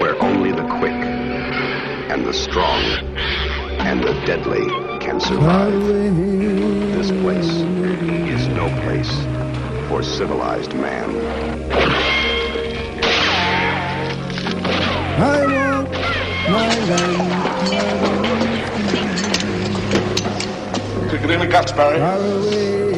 where only the quick and the strong and the deadly can survive. This place is no place for civilized man. I want my land Kick it in the guts, Barry.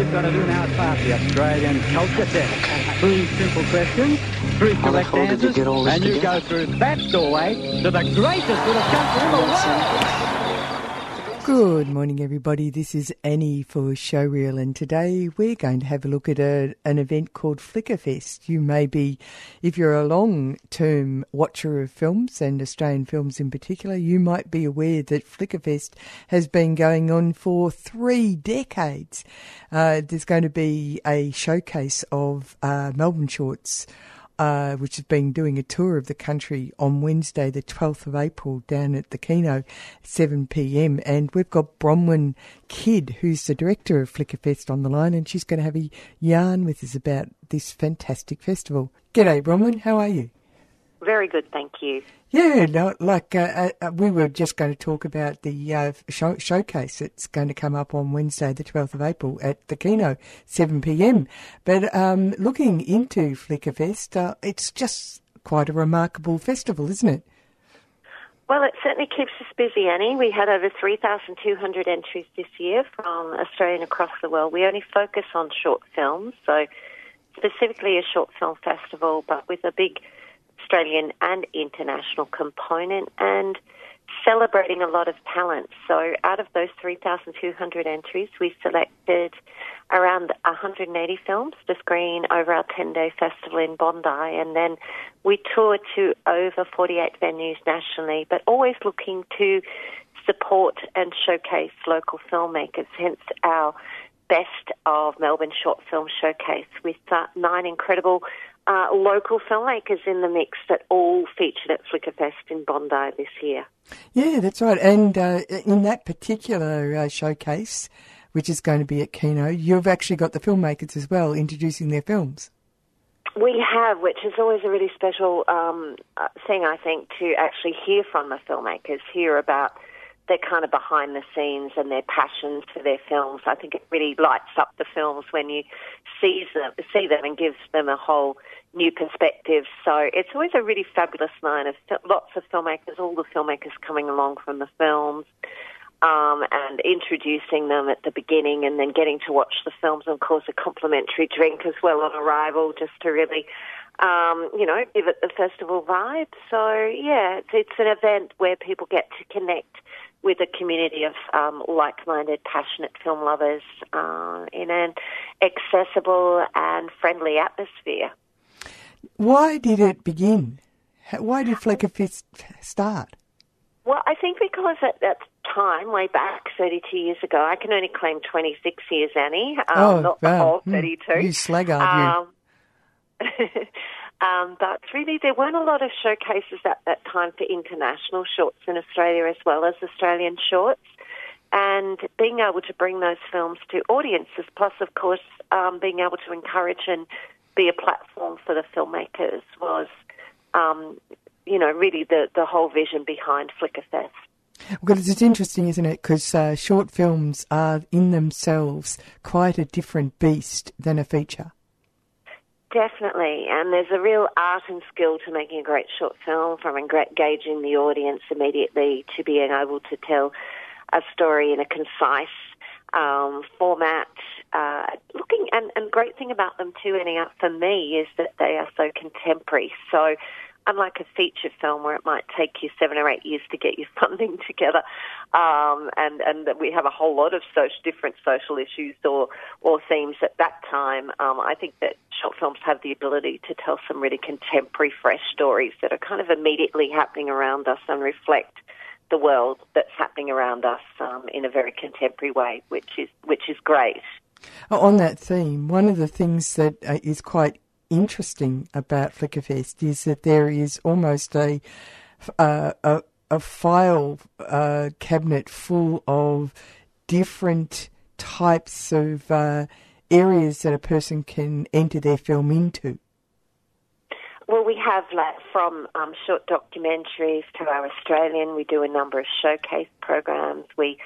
You've got to do now is pass the Australian culture test. Three simple questions, three correct you answers, and you go through that doorway to the greatest little country in the world. Good morning, everybody. This is Annie for Showreel, and today we're going to have a look at a, an event called Flickerfest. You may be, if you're a long term watcher of films and Australian films in particular, you might be aware that Flickerfest has been going on for three decades. Uh, there's going to be a showcase of uh, Melbourne shorts uh, which has been doing a tour of the country on Wednesday, the 12th of April, down at the Kino, 7 pm. And we've got Bronwyn Kidd, who's the director of Flickerfest, on the line, and she's going to have a yarn with us about this fantastic festival. G'day, Bronwyn, how are you? Very good, thank you. Yeah, no, like uh, uh, we were just going to talk about the uh, show- showcase that's going to come up on Wednesday, the 12th of April at the Kino, 7 pm. But um, looking into Flickerfest, uh, it's just quite a remarkable festival, isn't it? Well, it certainly keeps us busy, Annie. We had over 3,200 entries this year from Australia and across the world. We only focus on short films, so specifically a short film festival, but with a big Australian and international component and celebrating a lot of talent. So out of those 3,200 entries, we selected around 180 films to screen over our 10-day festival in Bondi, and then we toured to over 48 venues nationally, but always looking to support and showcase local filmmakers, hence our Best of Melbourne Short Film Showcase with uh, nine incredible uh, local filmmakers in the mix that all featured at Flickerfest in Bondi this year. Yeah, that's right. And uh, in that particular uh, showcase, which is going to be at Kino, you've actually got the filmmakers as well introducing their films. We have, which is always a really special um, uh, thing, I think, to actually hear from the filmmakers, hear about their kind of behind the scenes and their passions for their films. I think it really lights up the films when you see them, see them and gives them a whole new perspective. So it's always a really fabulous night of lots of filmmakers, all the filmmakers coming along from the films. Um, and introducing them at the beginning and then getting to watch the films and of course a complimentary drink as well on arrival just to really um, you know, give it the festival vibe. So yeah, it's, it's an event where people get to connect with a community of um, like-minded, passionate film lovers uh, in an accessible and friendly atmosphere. Why did it begin? Why did Flickerfest start? Well, I think because at that time, way back 32 years ago, I can only claim 26 years, Annie, um, not the wow. whole Hmm. 32. You sluggard, you. Um, but really, there weren't a lot of showcases at that time for international shorts in Australia as well as Australian shorts. And being able to bring those films to audiences, plus, of course, um, being able to encourage and be a platform for the filmmakers was, um, you know, really the, the whole vision behind Flickerfest. Because it's interesting, isn't it? Because uh, short films are in themselves quite a different beast than a feature. Definitely, and there's a real art and skill to making a great short film, from engaging the audience immediately to being able to tell a story in a concise um, format. Uh, looking and, and great thing about them too, ending up for me, is that they are so contemporary. So unlike a feature film where it might take you seven or eight years to get your funding together, um, and and we have a whole lot of social, different social issues or or themes at that time. Um, I think that short films have the ability to tell some really contemporary, fresh stories that are kind of immediately happening around us and reflect the world that's happening around us um, in a very contemporary way, which is which is great. On that theme, one of the things that uh, quite interesting about Flickerfest is that there is almost a a, a, file uh, cabinet full of different types of uh, areas that a person can enter their film into. Well, we have like from um, short documentaries to our Australian. We do a number of showcase programs. We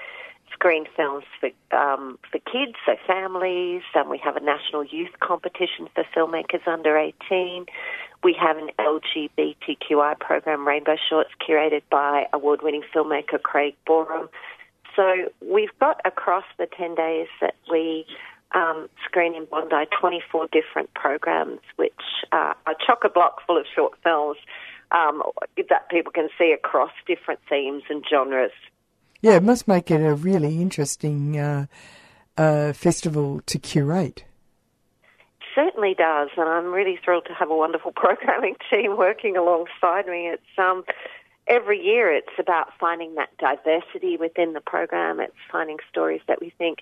screen films for um, for kids, so families. Um, we have a national youth competition for filmmakers under 18. We have an LGBTQI program, Rainbow Shorts, curated by award-winning filmmaker Craig Boreham. So we've got across the 10 days that we um, screen in Bondi 24 different programs, which are a chock a block full of short films um, that people can see across different themes and genres. Yeah, it must make it a really interesting uh, uh, festival to curate. Certainly does, and I'm really thrilled to have a wonderful programming team working alongside me. It's um, every year it's about finding that diversity within the program. It's finding stories that we think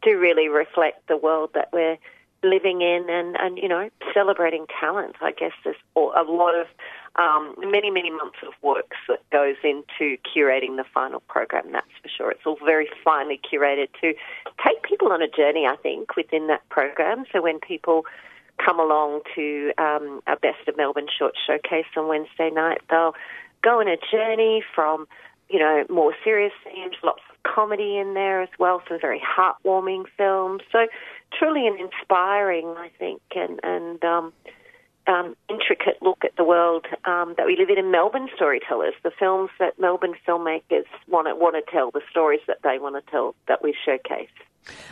do really reflect the world that we're living in and, and you know, celebrating talent. I guess there's a lot of um, many, many months of work that goes into curating the final program, that's for sure. It's all very finely curated to take people on a journey, I think, within that program. So when people come along to um, our Best of Melbourne Short Showcase on Wednesday night, they'll go on a journey from, you know, more serious themes, lots of comedy in there as well, some very heartwarming films. So truly an inspiring, I think, and and um, um, intricate look at the world um, that we live in. In Melbourne storytellers, the films that Melbourne filmmakers want to want to tell, the stories that they want to tell, that we showcase.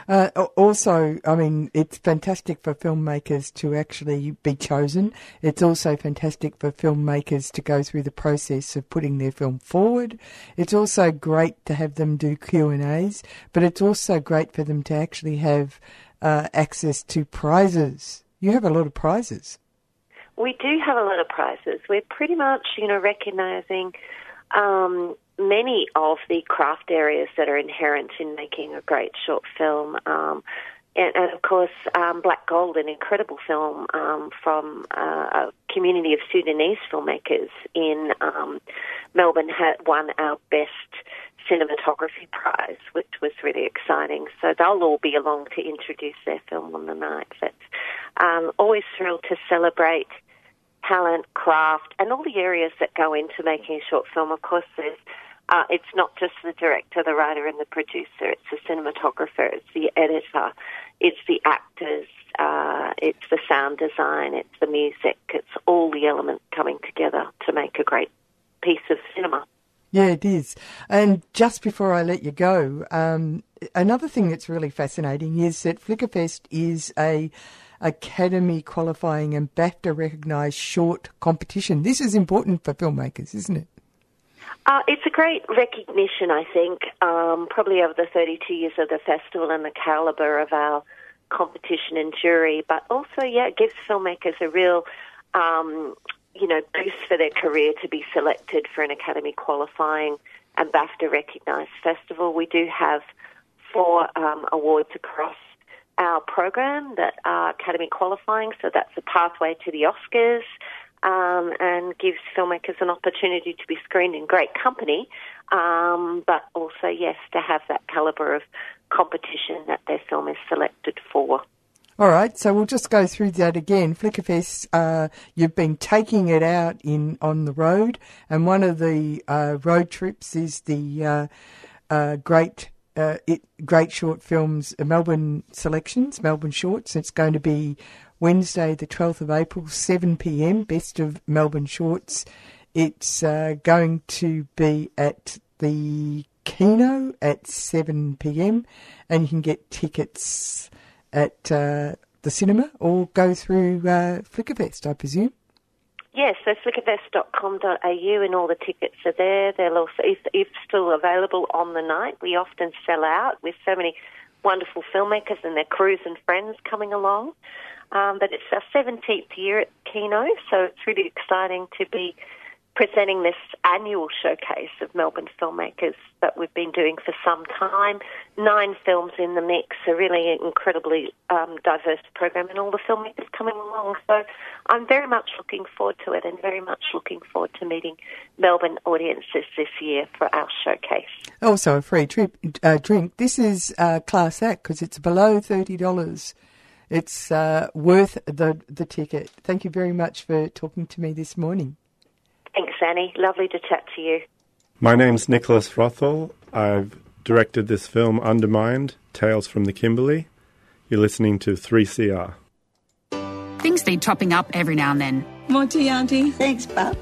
Uh, also, I mean, it's fantastic for filmmakers to actually be chosen. It's also fantastic for filmmakers to go through the process of putting their film forward. It's also great to have them do Q and A's, but it's also great for them to actually have uh, access to prizes. You have a lot of prizes. We do have a lot of prizes. We're pretty much, you know, recognising um, many of the craft areas that are inherent in making a great short film. Um, and, and, of course, um, Black Gold, an incredible film um, from uh, a community of Sudanese filmmakers in um, Melbourne, had won our best cinematography prize, which was really exciting. So they'll all be along to introduce their film on the night. But um, always thrilled to celebrate talent, craft, and all the areas that go into making a short film. Of course, there's uh, it's not just the director, the writer, and the producer. It's the cinematographer. It's the editor. It's the actors. Uh, it's the sound design. It's the music. It's all the elements coming together to make a great piece of cinema. Yeah, it is. And just before I let you go, um, another thing that's really fascinating is that Flickerfest is a Academy qualifying and BAFTA recognised short competition. This is important for filmmakers, isn't it? Uh, it's a great recognition, I think, um, probably over the 32 years of the festival and the calibre of our competition and jury, but also, yeah, it gives filmmakers a real, um, you know, boost for their career to be selected for an Academy qualifying and BAFTA recognised festival. We do have four um, awards across our program that are Academy qualifying, so that's a pathway to the Oscars um, and gives filmmakers an opportunity to be screened in great company, um, but also, yes, to have that calibre of competition that their film is selected for. All right, so we'll just go through that again. Flickerfest, uh, you've been taking it out in on the road, and one of the uh, road trips is the uh, uh great uh, it, great short films, uh, Melbourne selections, Melbourne shorts. It's going to be Wednesday, the 12th of April, 7 pm, Best of Melbourne Shorts. It's going to be at the Kino at 7 pm, and you can get tickets at uh, the cinema or go through uh, Flickerfest, I presume. Yes, so flickerfest.com.au and all the tickets are there. They'll also, if, if still available on the night, we often sell out with so many wonderful filmmakers and their crews and friends coming along. Um, but it's our 17th year at Kino, so it's really exciting to be presenting this annual showcase of Melbourne filmmakers that we've been doing for some time. Nine films in the mix, a really incredibly um, diverse program, and all the filmmakers coming along. So I'm very much looking forward to it and very much looking forward to meeting Melbourne audiences this year for our showcase. Also, a free trip, uh, drink. This is uh, Class Act because it's below $30. It's uh, worth the, the ticket. Thank you very much for talking to me this morning. Thanks, Annie. Lovely to chat to you. My name's Nicholas Wrathall. I've directed this film Undermined Tales from the Kimberley. You're listening to 3CR. Things need topping up every now and then, More tea, Auntie. Thanks, Bob.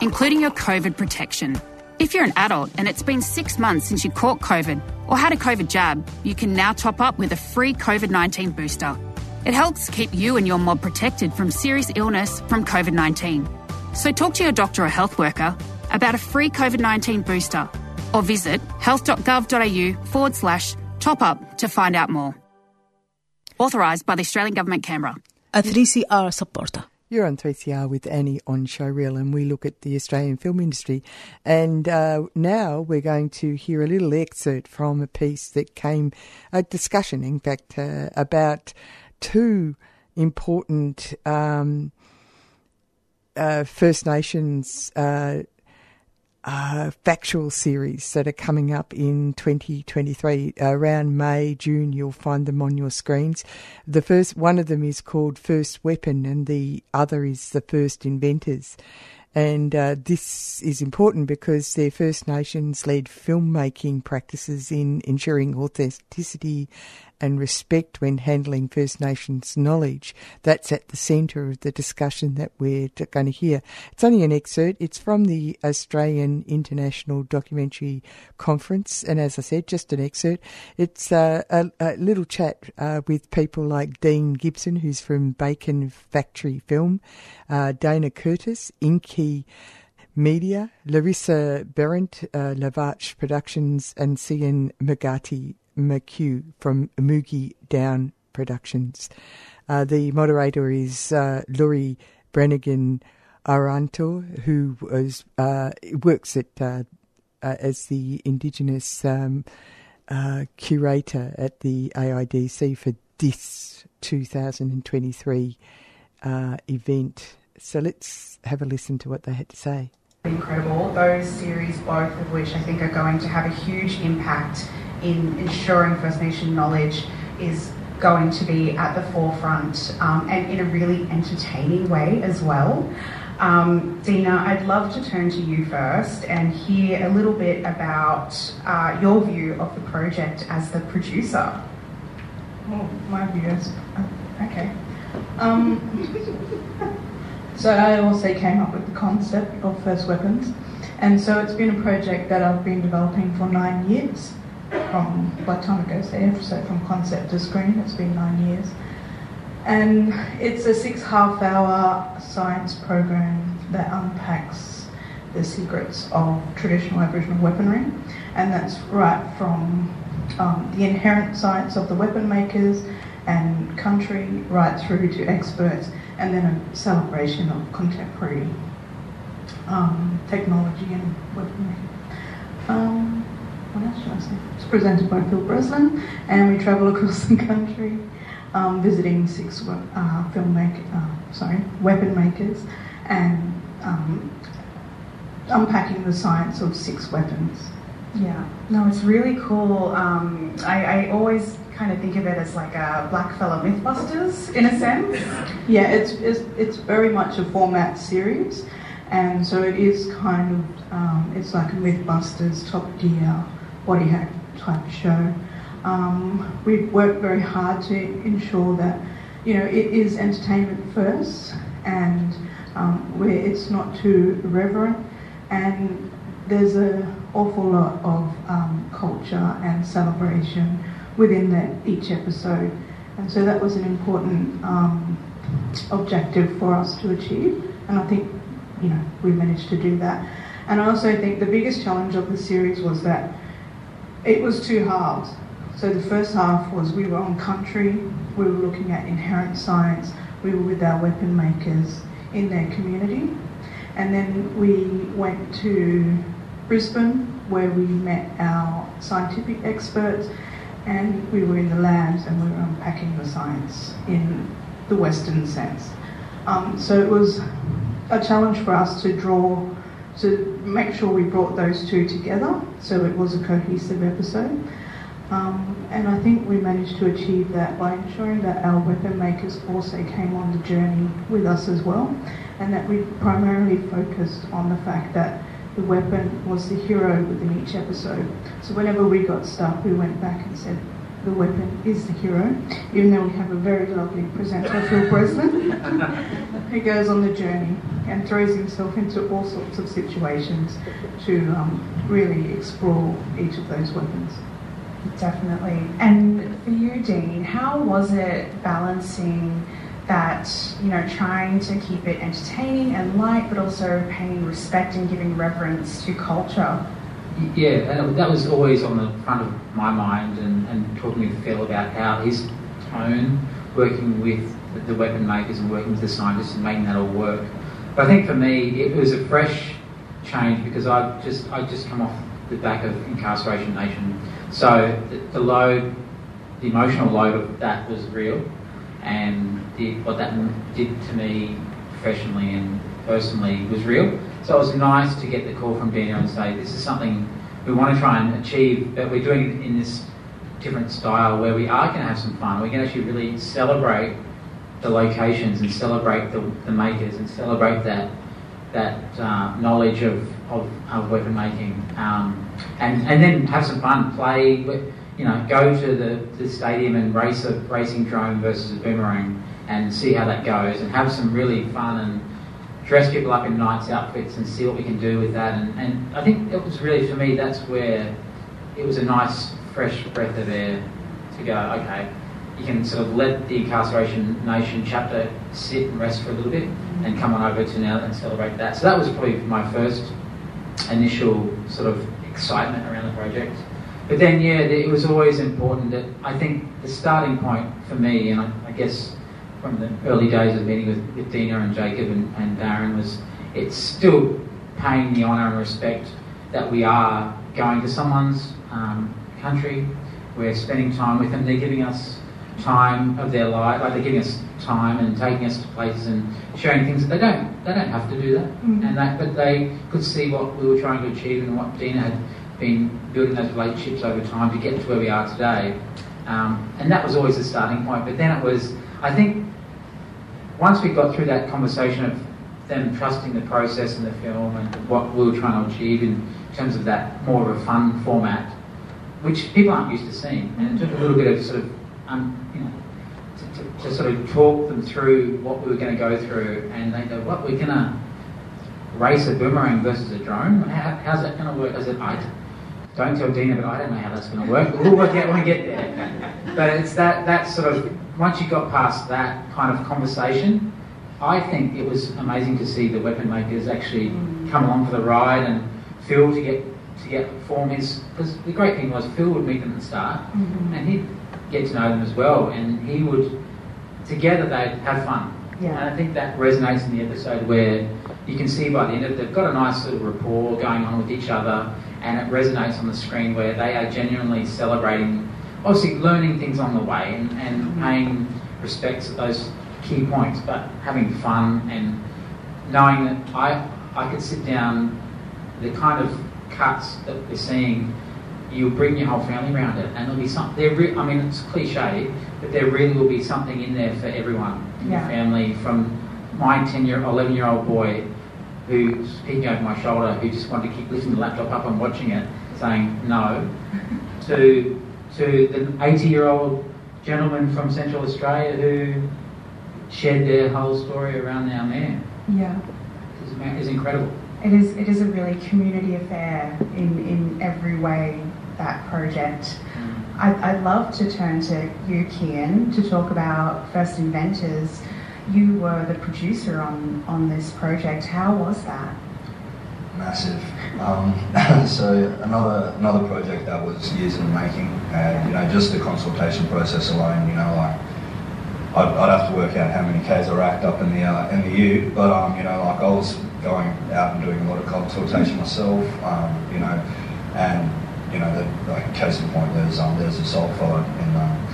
including your COVID protection. If you're an adult and it's been six months since you caught COVID or had a COVID jab, you can now top up with a free COVID 19 booster. It helps keep you and your mob protected from serious illness from COVID 19. So talk to your doctor or health worker about a free COVID 19 booster or visit health.gov.au forward slash top up to find out more. Authorised by the Australian Government, Canberra. A 3CR supporter. You're on 3CR with Annie on Showreel, and we look at the Australian film industry. And uh, now we're going to hear a little excerpt from a piece that came, a discussion, in fact, uh, about two important um, uh, First Nations uh, uh, factual series that are coming up in 2023 around May, June. You'll find them on your screens. The first one of them is called First Weapon, and the other is the First Inventors. And uh, this is important because they're First Nations led filmmaking practices in ensuring authenticity and respect when handling First Nations knowledge. That's at the centre of the discussion that we're going to hear. It's only an excerpt. It's from the Australian International Documentary Conference, and as I said, just an excerpt. It's uh, a, a little chat uh, with people like Dean Gibson, who's from Bacon Factory Film, uh, Dana Curtis, Inkey. Media, Larissa Behrendt, uh, Lavarch Productions, and Cian Magati McHugh from Moogie Down Productions. Uh, the moderator is uh, Laurie Brannigan Aranto, who was uh, works at uh, uh, as the Indigenous um, uh, curator at the AIDC for this 2023 uh, event. So let's have a listen to what they had to say. incredible. Those series, both of which I think are going to have a huge impact in ensuring First Nation knowledge is going to be at the forefront um, and in a really entertaining way as well. Um, Dena, I'd love to turn to you first and hear a little bit about uh, your view of the project as the producer. Oh, my views. Okay. Um, so I also came up with the concept of First Weapons, and so it's been a project that I've been developing for nine years. From the time it goes there, so from concept to screen, it's been nine years. And it's a six half hour science program that unpacks the secrets of traditional Aboriginal weaponry, and that's right from um, the inherent science of the weapon makers and country, right through to experts, and then a celebration of contemporary um, technology and weaponry. Um, It's presented by Phil Breslin, and we travel across the country um, visiting six uh, filmmaker, uh, sorry, weapon makers, and um, unpacking the science of six weapons. Yeah, no, it's really cool. Um, I, I always kind of think of it as like a Blackfella Mythbusters in a sense. Yeah, it's, it's, it's very much a format series, and so it is kind of, um, it's like a Mythbusters, Top Gear, body hack type show. Um, We worked very hard to ensure that, you know, it is entertainment first, and um, where it's not too irreverent, and there's an awful lot of um, culture and celebration within that each episode, and so that was an important um, objective for us to achieve And I think, you know, we managed to do that. And I also think the biggest challenge of the series was that it was two halves. So the first half was we were on country, we were looking at inherent science, we were with our weapon makers in their community. And then we went to Brisbane where we met our scientific experts and we were in the labs and we were unpacking the science in the Western sense. Um, so it was a challenge for us to draw, to make sure we brought those two together so it was a cohesive episode. Um, and I think we managed to achieve that by ensuring that our weapon makers also came on the journey with us as well, and that we primarily focused on the fact that the weapon was the hero within each episode. So whenever we got stuck, we went back and said, the weapon is the hero, even though we have a very lovely presenter, Phil Breslin, who goes on the journey and throws himself into all sorts of situations to um, really explore each of those weapons. Definitely. And for you, Dean, how was it balancing that, you know, trying to keep it entertaining and light, but also paying respect and giving reverence to culture? Yeah, and that was always on the front of my mind, and, and talking with Phil about how his tone, working with the weapon makers and working with the scientists and making that all work. But I think for me, it was a fresh change because I just I just come off the back of Incarceration Nation, so the, the load, the emotional load of that was real, and the, what that did to me professionally and personally was real. So it was nice to get the call from Dena and say, this is something we want to try and achieve, but we're doing it in this different style where we are going to have some fun. We can actually really celebrate the locations and celebrate the, the makers and celebrate that that uh, knowledge of, of, of, weapon making um, and, and then have some fun, play, you know, go to the, the stadium and race a racing drone versus a boomerang and see how that goes and have some really fun and dress people up in nice outfits and see what we can do with that. And, and I think it was really, for me, that's where it was a nice, fresh breath of air to go, okay, you can sort of let the incarceration nation chapter sit and rest for a little bit and come on over to now and celebrate that. So that was probably my first initial sort of excitement around the project. But then, yeah, it was always important that I think the starting point for me, and I, I guess from the early days of meeting with, with Dena and Jacob and, and Darren was it's still paying the honour and respect that we are going to someone's um, country, we're spending time with them, they're giving us time of their life, like they're giving us time and taking us to places and sharing things that they don't they don't have to do that. Mm-hmm. And that but they could see what we were trying to achieve and what Dena had been building those relationships over time to get to where we are today. Um, and that was always the starting point. But then it was I think once we got through that conversation of them trusting the process and the film and what we were trying to achieve in terms of that more of a fun format, which people aren't used to seeing, and it took a little bit of sort of, um, you know, to, to, to, sort of talk them through what we were going to go through, and they go, "What we're going to race a boomerang versus a drone? How, how's that going to work?" I said, "I." Don't tell Dena, but I don't know how that's going to work. We'll work out when we get there. But it's that, that sort of once you got past that kind of conversation, I think it was amazing to see the weapon makers actually come along for the ride and Phil to get to get form his because the great thing was Phil would meet them at the start mm-hmm. and he'd get to know them as well and he would together they'd have fun. Yeah. And I think that resonates in the episode where you can see by the end of it they've got a nice little rapport going on with each other and it resonates on the screen where they are genuinely celebrating obviously learning things on the way and, and paying respects at those key points, but having fun and knowing that I, I could sit down, the kind of cuts that we're seeing, you'll bring your whole family around it, and there'll be something. There, re- I mean, it's cliche, but there really will be something in there for everyone in yeah. your family. From my ten year, eleven year old boy, who's peeking over my shoulder, who just wanted to keep lifting the laptop up and watching it, saying no, to to the 80 year old gentleman from Central Australia who shared their whole story around woomera. Yeah. It's, incredible. It is, it is a really community affair in, in every way, that project. Mm. I'd, I'd love to turn to you, Kian, to talk about First Inventors. you were the producer on, on this project. How was that? Massive. Um, so another another project that was years in the making, and you know just the consultation process alone, you know like I'd, I'd have to work out how many Ks I racked up in the uh, in the U, but um, you know like I was going out and doing a lot of consultation myself, um, you know, and you know the like case in point there's um, there's a soul fellow in um,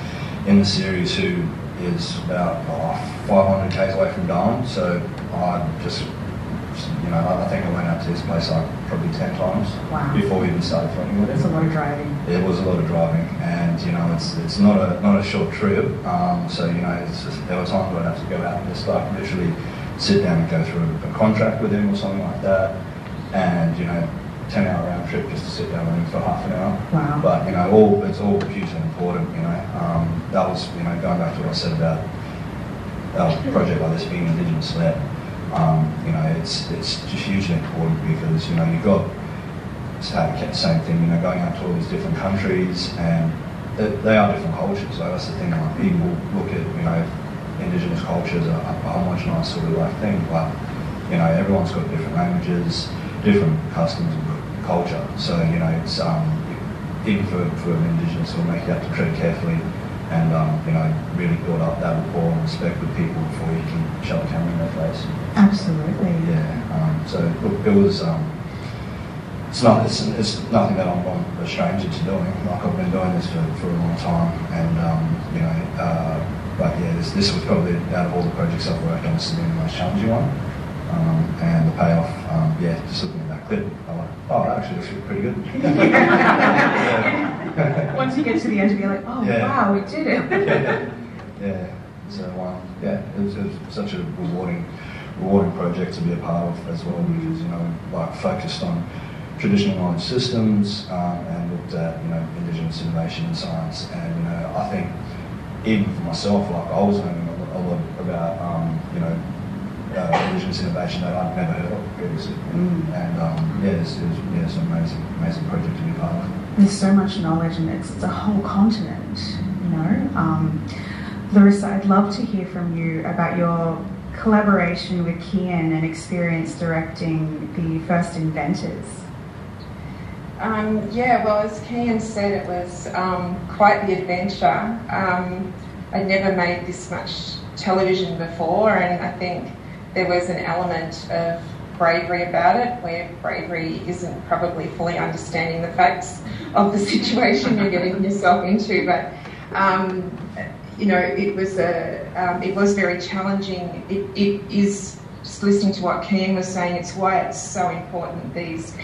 in the series who is about oh, 500 Ks away from Darwin, so I just you know, I think I went out to his place like probably 10 times Wow. before we even started filming with him. It's a lot of driving. It was a lot of driving, and you know, it's it's not a not a short trip. Um, so you know, it's just, there were times where I'd have to go out and just like literally sit down and go through a, contract with him or something like that, and you know, ten hour round trip just to sit down with him for half an hour. Wow. But you know, all it's all hugely important. You know, um, that was you know going back to what I said about a project like this being Indigenous led. Um, you know, it's it's just hugely important because you know you've got the same thing. You know, going out to all these different countries and they, they are different cultures. So that's the thing. Like people look at you know indigenous cultures are a, a homogenized sort of like thing, but you know everyone's got different languages, different customs and culture. So you know it's um, even for, for an indigenous, it'll make you have to tread carefully and um, you know really build up that rapport and respect with people before you can shove a camera in their face. Absolutely. Yeah. Um, so look, it was. Um, it's not. It's, it's nothing that I'm, I'm a stranger to doing. Like I've been doing this for, for a long time, and um, you know. Uh, but yeah, this, this was probably out of all the projects I've worked on, this has been the most challenging one. Um, and the payoff, um, yeah, just looking at that clip, I like, oh, actually, this looks pretty good. Once you get to the end, you'll be like, oh Yeah. wow, we did it. yeah. yeah. So um, yeah, it was, it was such a rewarding, rewarding project to be a part of as well because you know, like focused on traditional knowledge systems um, and looked at you know indigenous innovation in science and you know I think even for myself like I was learning a lot, a lot about um, you know uh, indigenous innovation that I'd never heard of previously and um, yeah, it's, it was yeah, it's an amazing amazing project to be part of. There's so much knowledge, and it's, it's a whole continent, you know. Um, Larissa, I'd love to hear from you about your collaboration with Kian and experience directing the first Inventors. Um, yeah, well, as Kian said, it was um, quite the adventure. Um, I'd never made this much television before, and I think there was an element of bravery about it, where bravery isn't probably fully understanding the facts of the situation you're getting yourself into. But um, you know, it was a, um, it was very challenging. It, it is just listening to what Kian was saying. It's why it's so important these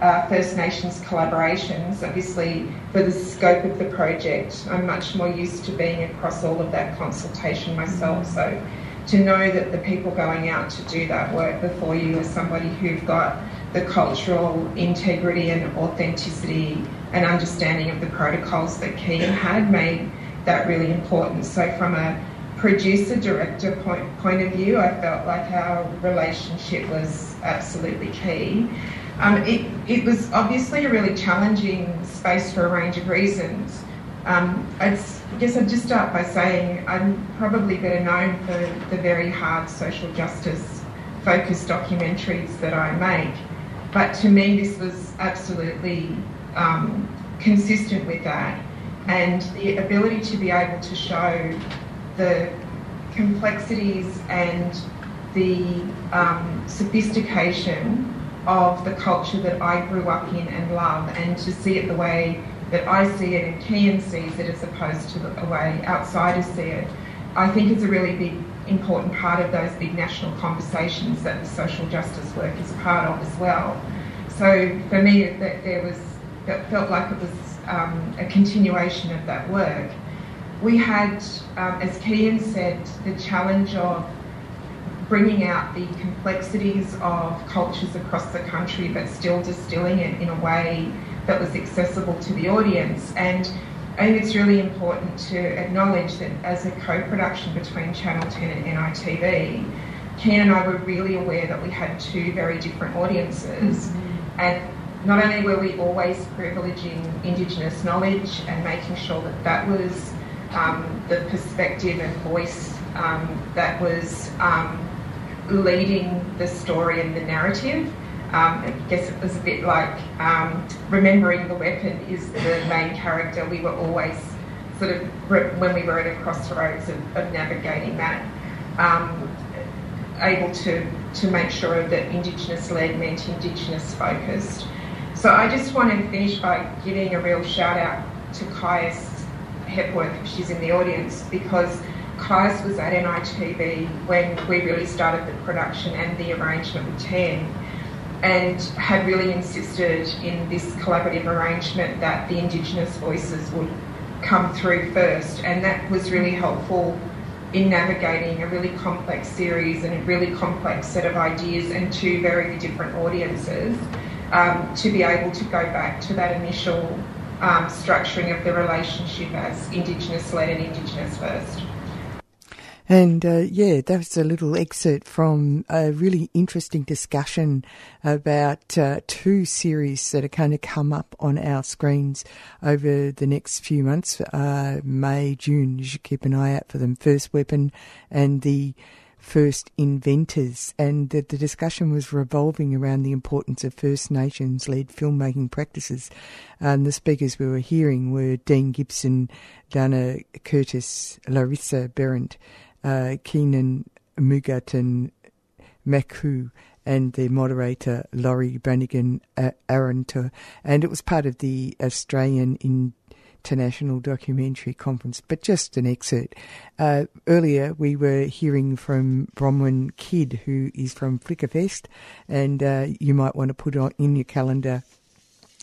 uh, First Nations collaborations. Obviously, for the scope of the project, I'm much more used to being across all of that consultation myself. So to know that the people going out to do that work before you are somebody who've got the cultural integrity and authenticity and understanding of the protocols that Kian had made that really important. So from a producer director point, point of view, I felt like our relationship was absolutely key. Um, it, it was obviously a really challenging space for a range of reasons. Um, I guess I'd just start by saying I'm probably better known for the very hard social justice focused documentaries that I make. But to me, this was absolutely um, consistent with that. And the ability to be able to show the complexities and the um, sophistication of the culture that I grew up in and love, and to see it the way that I see it and Kian sees it as opposed to the way outsiders see it, I think is a really big, important part of those big national conversations that the social justice work is a part of as well. So for me, that there was that felt like it was um, a continuation of that work. We had, um, as Kian said, the challenge of bringing out the complexities of cultures across the country, but still distilling it in a way that was accessible to the audience. And I think it's really important to acknowledge that as a co-production between Channel 10 and NITV, Ken and I were really aware that we had two very different audiences. And not only were we always privileging Indigenous knowledge and making sure that that was um, the perspective and voice um, that was um, leading the story and the narrative. Um, I guess it was a bit like um, remembering the weapon is the main character. We were always sort of, when we were at a crossroads of, of navigating that, um, able to, to make sure that Indigenous led meant Indigenous focused. So I just want to finish by giving a real shout out to Kyas Hepworth, if she's in the audience, because Kyas was at NITV when we really started the production and the arrangement with Ten and had really insisted in this collaborative arrangement that the Indigenous voices would come through first, and that was really helpful in navigating a really complex series and a really complex set of ideas and two very different audiences um, to be able to go back to that initial um, structuring of the relationship as Indigenous led and Indigenous first. And uh, yeah, that was a little excerpt from a really interesting discussion about uh, two series that are going to come up on our screens over the next few months uh, May, June. You should keep an eye out for them. First Weapon and the First Inventors. And the, the discussion was revolving around the importance of First Nations led filmmaking practices. And the speakers we were hearing were Dean Gibson, Dana Curtis, Larissa Behrendt uh, Keenan Mugat Meku and the moderator Laurie Brannigan uh, Aronta, and it was part of the Australian International Documentary Conference, but just an excerpt. Uh, earlier, we were hearing from Bronwyn Kidd, who is from Flickerfest, and uh, you might want to put on in your calendar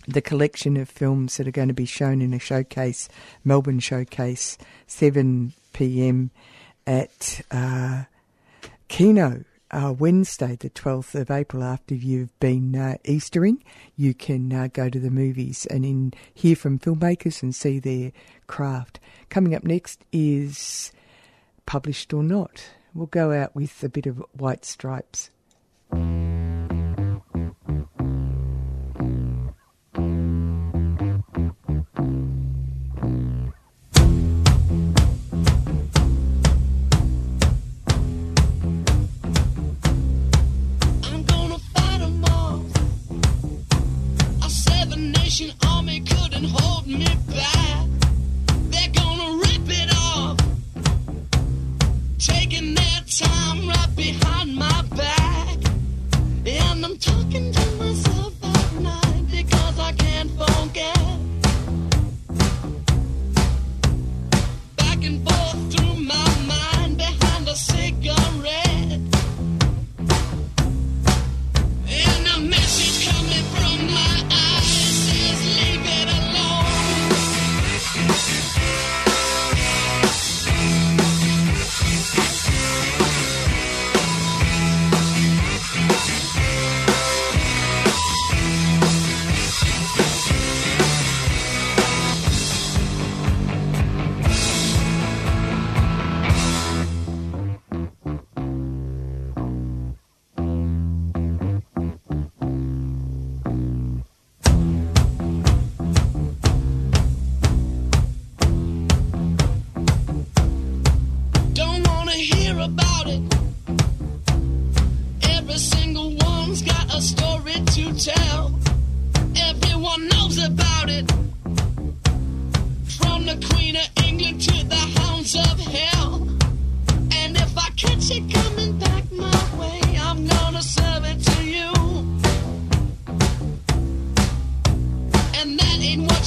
the collection of films that are going to be shown in a showcase, Melbourne showcase, 7 p.m at uh, Kino. Uh, Wednesday, the 12th of April, after you've been uh, Eastering, you can uh, go to the movies and in, hear from filmmakers and see their craft. Coming up next is Published or Not. We'll go out with a bit of White Stripes.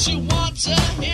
you want to hear.